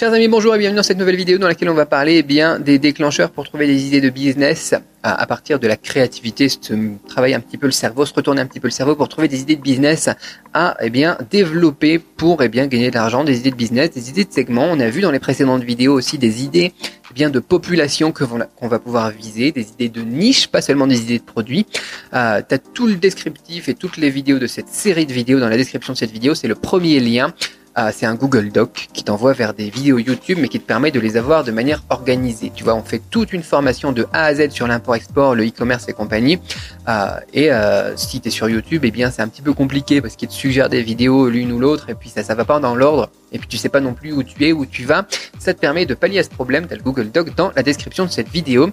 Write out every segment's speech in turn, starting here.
Chers amis, bonjour et bienvenue dans cette nouvelle vidéo dans laquelle on va parler eh bien des déclencheurs pour trouver des idées de business à, partir de la créativité, se travailler un petit peu le cerveau, se retourner un petit peu le cerveau pour trouver des idées de business à eh bien développer pour eh bien gagner de l'argent, des idées de business, des idées de segments. On a vu dans les précédentes vidéos aussi des idées bien de population que qu'on va pouvoir viser, des idées de niche, pas seulement des idées de produits. Euh, tu as tout le descriptif et toutes les vidéos de cette série de vidéos dans la description de cette vidéo, c'est le premier lien. Ah, c'est un Google Doc qui t'envoie vers des vidéos YouTube, mais qui te permet de les avoir de manière organisée. Tu vois, on fait toute une formation de A à Z sur l'import-export, le e-commerce et compagnie. Ah, et euh, si tu es sur YouTube, eh bien, c'est un petit peu compliqué parce qu'il te suggère des vidéos l'une ou l'autre, et puis ça, ça va pas dans l'ordre et puis tu sais pas non plus où tu es, où tu vas, ça te permet de pallier à ce problème. Tu as le Google Doc dans la description de cette vidéo.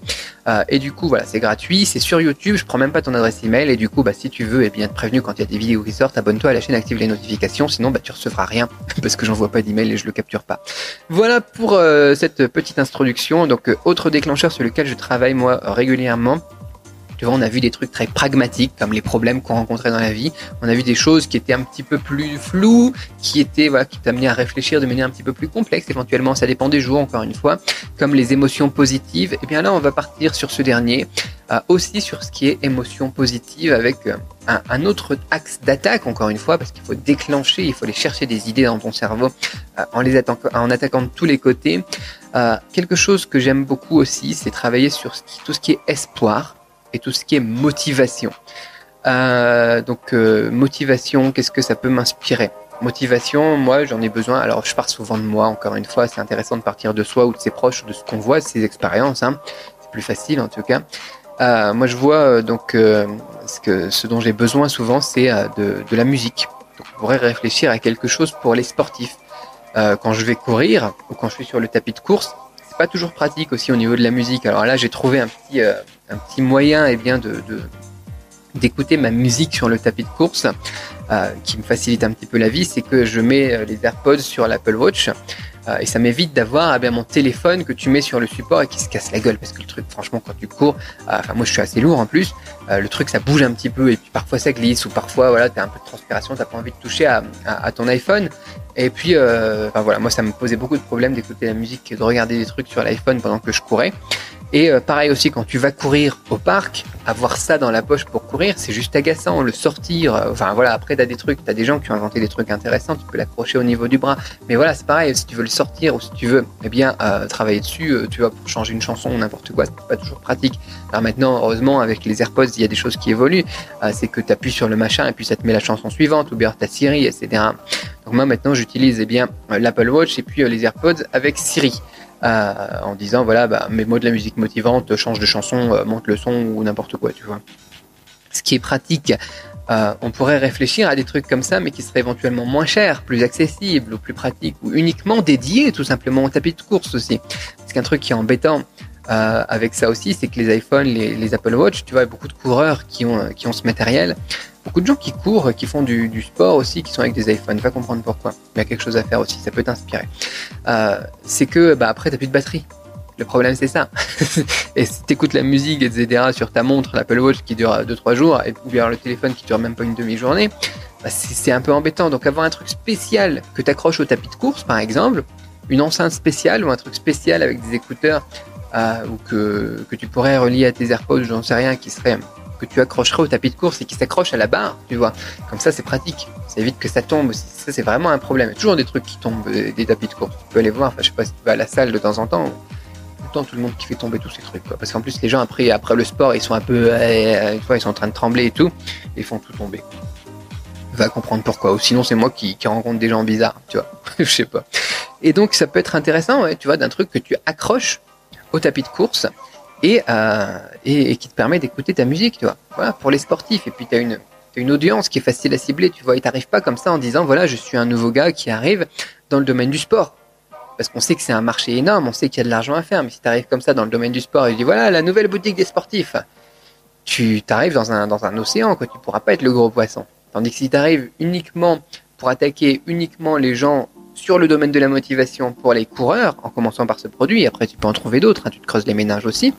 Euh, et du coup, voilà, c'est gratuit, c'est sur YouTube, je prends même pas ton adresse email. Et du coup, bah, si tu veux, et eh bien, être prévenu quand il y a des vidéos qui sortent, abonne-toi à la chaîne, active les notifications, sinon bah, tu recevras rien parce que j'envoie pas d'email et je le capture pas. Voilà pour euh, cette petite introduction. Donc, euh, autre déclencheur sur lequel je travaille moi régulièrement tu vois, on a vu des trucs très pragmatiques, comme les problèmes qu'on rencontrait dans la vie. On a vu des choses qui étaient un petit peu plus floues, qui étaient, voilà, qui t'amenaient à réfléchir de manière un petit peu plus complexe. Éventuellement, ça dépend des jours, encore une fois, comme les émotions positives. Et bien là, on va partir sur ce dernier, euh, aussi sur ce qui est émotion positive, avec euh, un, autre axe d'attaque, encore une fois, parce qu'il faut déclencher, il faut aller chercher des idées dans ton cerveau euh, en les attaquant, en attaquant de tous les côtés. quelque chose que j'aime beaucoup aussi, c'est travailler sur tout ce qui est espoir et tout ce qui est motivation. Euh, donc euh, motivation, qu'est-ce que ça peut m'inspirer? Motivation, moi j'en ai besoin. Alors je pars souvent de moi, encore une fois, c'est intéressant de partir de soi ou de ses proches, de ce qu'on voit, de ses expériences. Hein. C'est plus facile en tout cas. Euh, moi je vois donc ce, que, ce dont j'ai besoin souvent, c'est de, de, la musique. Donc, on pourrait réfléchir à quelque chose pour les sportifs. quand je vais courir ou quand je suis sur le tapis de course, pas toujours pratique aussi au niveau de la musique. Alors là j'ai trouvé un petit un petit moyen et eh bien, de, d'écouter ma musique sur le tapis de course euh, qui me facilite un petit peu la vie, c'est que je mets euh, les AirPods sur l'Apple Watch euh, et ça m'évite d'avoir eh bien, mon téléphone que tu mets sur le support et qui se casse la gueule. Parce que le truc franchement quand tu cours, enfin moi je suis assez lourd en plus, le truc ça bouge un petit peu. Et puis parfois ça glisse ou parfois voilà t'as un peu de transpiration, t'as pas envie de toucher à, ton iPhone et puis enfin voilà moi ça me posait beaucoup de problèmes d'écouter la musique, de regarder des trucs sur l'iPhone pendant que je courais et euh, pareil aussi, quand tu vas courir au parc, avoir ça dans la poche pour courir, c'est juste agaçant. Le sortir, euh, enfin voilà, après t'as des trucs, t'as des gens qui ont inventé des trucs intéressants, tu peux l'accrocher au niveau du bras. Mais voilà, c'est pareil, si tu veux le sortir ou si tu veux, eh bien, euh, travailler dessus, tu vois, pour changer une chanson ou n'importe quoi, c'est pas toujours pratique. Alors maintenant, heureusement, avec les AirPods, il y a des choses qui évoluent. c'est que tu appuies sur le machin et puis ça te met la chanson suivante, ou bien ta Siri, etc. Donc moi maintenant, j'utilise eh bien l'Apple Watch et puis les AirPods avec Siri. Euh, en disant voilà, bah, mets-moi de la musique motivante, change de chanson, euh, monte le son ou n'importe quoi, tu vois. Ce qui est pratique, euh, on pourrait réfléchir à des trucs comme ça, mais qui seraient éventuellement moins chers, plus accessibles ou plus pratiques, ou uniquement dédiés tout simplement au tapis de course aussi. Parce qu'un truc qui est embêtant avec ça aussi, c'est que les iPhones, les, Apple Watch, tu vois, beaucoup de coureurs qui ont, qui ont ce matériel, beaucoup de gens qui courent, qui font du, sport aussi, qui sont avec des iPhones. Va comprendre pourquoi. Il y a quelque chose à faire aussi, ça peut t'inspirer. Euh, c'est que bah, après, t'as plus de batterie. Le problème, c'est ça. et si t'écoutes la musique, etc., sur ta montre, l'Apple Watch qui dure 2-3 jours, et, ou bien le téléphone qui dure même pas une demi-journée, bah, c'est un peu embêtant. Donc, avoir un truc spécial que t'accroches au tapis de course, par exemple, une enceinte spéciale ou un truc spécial avec des écouteurs euh, ou que, que tu pourrais relier à tes AirPods, j'en sais rien, qui serait que tu accrocherais au tapis de course et qui s'accroche à la barre, tu vois. Comme ça, c'est pratique. Ça évite que ça tombe. Ça, c'est vraiment un problème. Il y a toujours des trucs qui tombent des tapis de course. Tu peux aller voir. Enfin, je sais pas si tu vas à la salle de temps en temps. Tout le tout le monde qui fait tomber tous ces trucs. Parce qu'en plus, les gens après, le sport, ils sont un peu, euh, ils sont en train de trembler et tout, ils font tout tomber. Va comprendre pourquoi. Ou sinon, c'est moi qui, rencontre des gens bizarres, tu vois. je sais pas. Et donc, ça peut être intéressant, tu vois, d'un truc que tu accroches au tapis de course euh, et, qui te permet d'écouter ta musique, tu vois. Voilà, pour les sportifs. Et puis, tu as une, audience qui est facile à cibler, tu vois. Et t'arrives pas comme ça en disant, voilà, je suis un nouveau gars qui arrive dans le domaine du sport. Parce qu'on sait que c'est un marché énorme, on sait qu'il y a de l'argent à faire. Mais si tu arrives comme ça dans le domaine du sport et tu dis, voilà, la nouvelle boutique des sportifs, tu t'arrives dans un, dans un océan, quoi. Tu pourras pas être le gros poisson. Tandis que si tu arrives uniquement pour attaquer uniquement les gens sur le domaine de la motivation pour les coureurs, en commençant par ce produit, après tu peux en trouver d'autres, hein, tu te creuses les ménages aussi,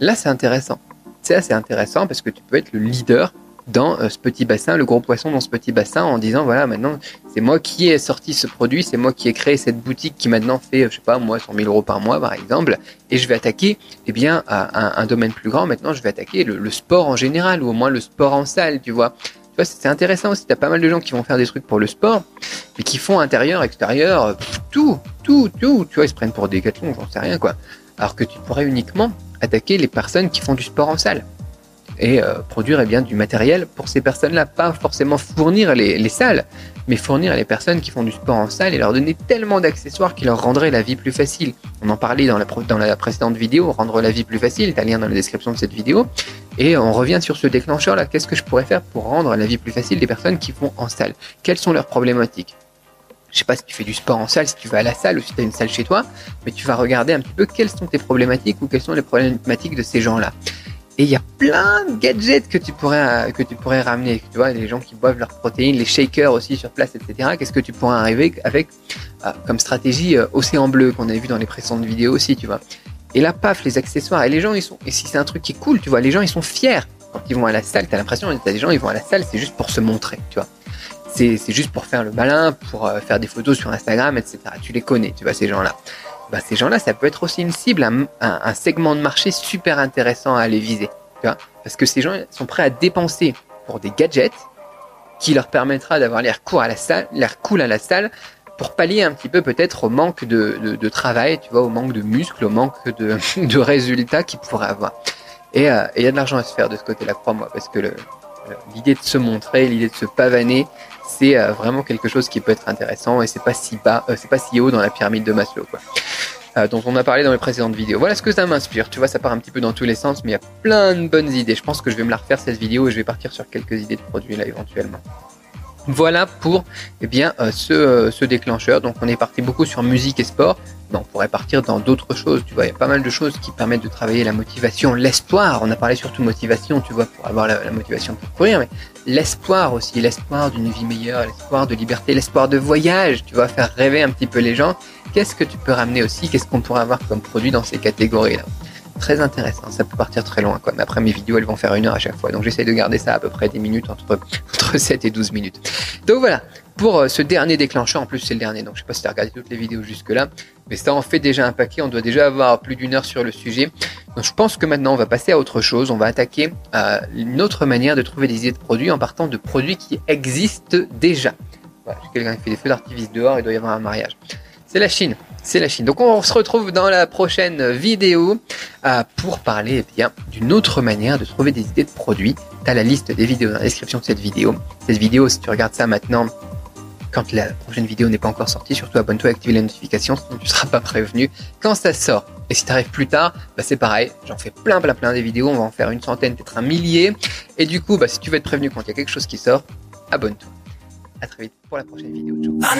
là c'est intéressant. C'est assez intéressant parce que tu peux être le leader dans euh, ce petit bassin, le gros poisson dans ce petit bassin, en disant voilà, maintenant c'est moi qui ai sorti ce produit, c'est moi qui ai créé cette boutique qui maintenant fait, je sais pas, moi, 100 000 euros par mois, par exemple, et je vais attaquer, eh bien, un domaine plus grand. Maintenant, je vais attaquer le, sport en général, ou au moins le sport en salle, tu vois. C'est intéressant aussi. T'as pas mal de gens qui vont faire des trucs pour le sport, mais qui font intérieur, extérieur, tout, tout, tout. Tu vois, ils se prennent pour des gâteaux, j'en sais rien, quoi. Alors que tu pourrais uniquement attaquer les personnes qui font du sport en salle et euh, produire eh bien, du matériel pour ces personnes-là. Pas forcément fournir les, salles, mais fournir les personnes qui font du sport en salle et leur donner tellement d'accessoires qui leur rendraient la vie plus facile. On en parlait dans la, dans la précédente vidéo, rendre la vie plus facile, tu as lien dans la description de cette vidéo. Et on revient sur ce déclencheur-là. Qu'est-ce que je pourrais faire pour rendre la vie plus facile des personnes qui vont en salle? Quelles sont leurs problématiques? Je sais pas si tu fais du sport en salle, si tu vas à la salle ou si tu as une salle chez toi, mais tu vas regarder un petit peu quelles sont tes problématiques ou quelles sont les problématiques de ces gens-là. Et il y a plein de gadgets que tu pourrais que tu pourrais ramener. Tu vois, les gens qui boivent leurs protéines, les shakers aussi sur place, etc. Qu'est-ce que tu pourrais arriver avec euh, comme stratégie euh, océan bleu qu'on a vu dans les précédentes vidéos aussi, tu vois? Et là, paf, les accessoires. Et les gens, ils sont. Et si c'est un truc qui est cool, tu vois, les gens, ils sont fiers quand ils vont à la salle. T'as l'impression, t'as des gens, ils vont à la salle, c'est juste pour se montrer, tu vois. C'est juste pour faire le malin, pour euh, faire des photos sur Instagram, etc. Tu les connais, tu vois, ces gens-là. Bah, ces gens-là, ça peut être aussi une cible, un, segment de marché super intéressant à aller viser. Tu vois Parce que ces gens sont prêts à dépenser pour des gadgets qui leur permettra d'avoir l'air court à la salle, l'air cool à la salle, pour pallier un petit peu peut-être au manque de, de, travail, tu vois, au manque de muscles, au manque de, de résultats qu'ils pourraient avoir. Euh, et il y a de l'argent à se faire de ce côté-là, crois-moi, parce que l'idée de se montrer, l'idée de se pavaner, c'est euh, vraiment quelque chose qui peut être intéressant et c'est pas si bas, euh, c'est pas si haut dans la pyramide de Maslow, quoi. Euh, dont on a parlé dans les précédentes vidéos. Voilà ce que ça m'inspire. Tu vois, ça part un petit peu dans tous les sens, mais il y a plein de bonnes idées. Je pense que je vais me la refaire cette vidéo et je vais partir sur quelques idées de produits là éventuellement. Voilà pour eh bien, euh, ce, euh, ce, déclencheur. Donc on est parti beaucoup sur musique et sport, mais on pourrait partir dans d'autres choses. Tu vois, il y a pas mal de choses qui permettent de travailler la motivation, l'espoir. On a parlé surtout motivation, tu vois, pour avoir la, motivation pour courir, mais l'espoir aussi, l'espoir d'une vie meilleure, l'espoir de liberté, l'espoir de voyage, tu vois, faire rêver un petit peu les gens. Qu'est-ce que tu peux ramener aussi? Qu'est-ce qu'on pourrait avoir comme produit dans ces catégories-là? Très intéressant. Ça peut partir très loin, quoi. Mais après, mes vidéos, elles vont faire une heure à chaque fois. Donc, j'essaie de garder ça à peu près des minutes, entre, entre 7 et 12 minutes. Donc, voilà. Pour euh, ce dernier déclencheur, en plus, c'est le dernier. Donc, je sais pas si tu as regardé toutes les vidéos jusque-là. Mais ça en fait déjà un paquet. On doit déjà avoir plus d'une heure sur le sujet. Donc, je pense que maintenant, on va passer à autre chose. On va attaquer à une autre manière de trouver des idées de produits en partant de produits qui existent déjà. Voilà. Quelqu'un qui fait des feux d'artifice dehors. Il doit y avoir un mariage. C'est la Chine. C'est la Chine. Donc on se retrouve dans la prochaine vidéo euh, pour parler eh bien d'une autre manière de trouver des idées de produits. Tu as la liste des vidéos dans la description de cette vidéo. Cette vidéo, si tu regardes ça maintenant, quand la prochaine vidéo n'est pas encore sortie, surtout abonne-toi et active les notifications, sinon tu ne seras pas prévenu quand ça sort. Et si tu arrives plus tard, bah c'est pareil, j'en fais plein plein plein des vidéos, on va en faire une centaine, peut-être un millier. Et du coup, bah, si tu veux être prévenu quand il y a quelque chose qui sort, abonne-toi. À très vite pour la prochaine vidéo. Ciao.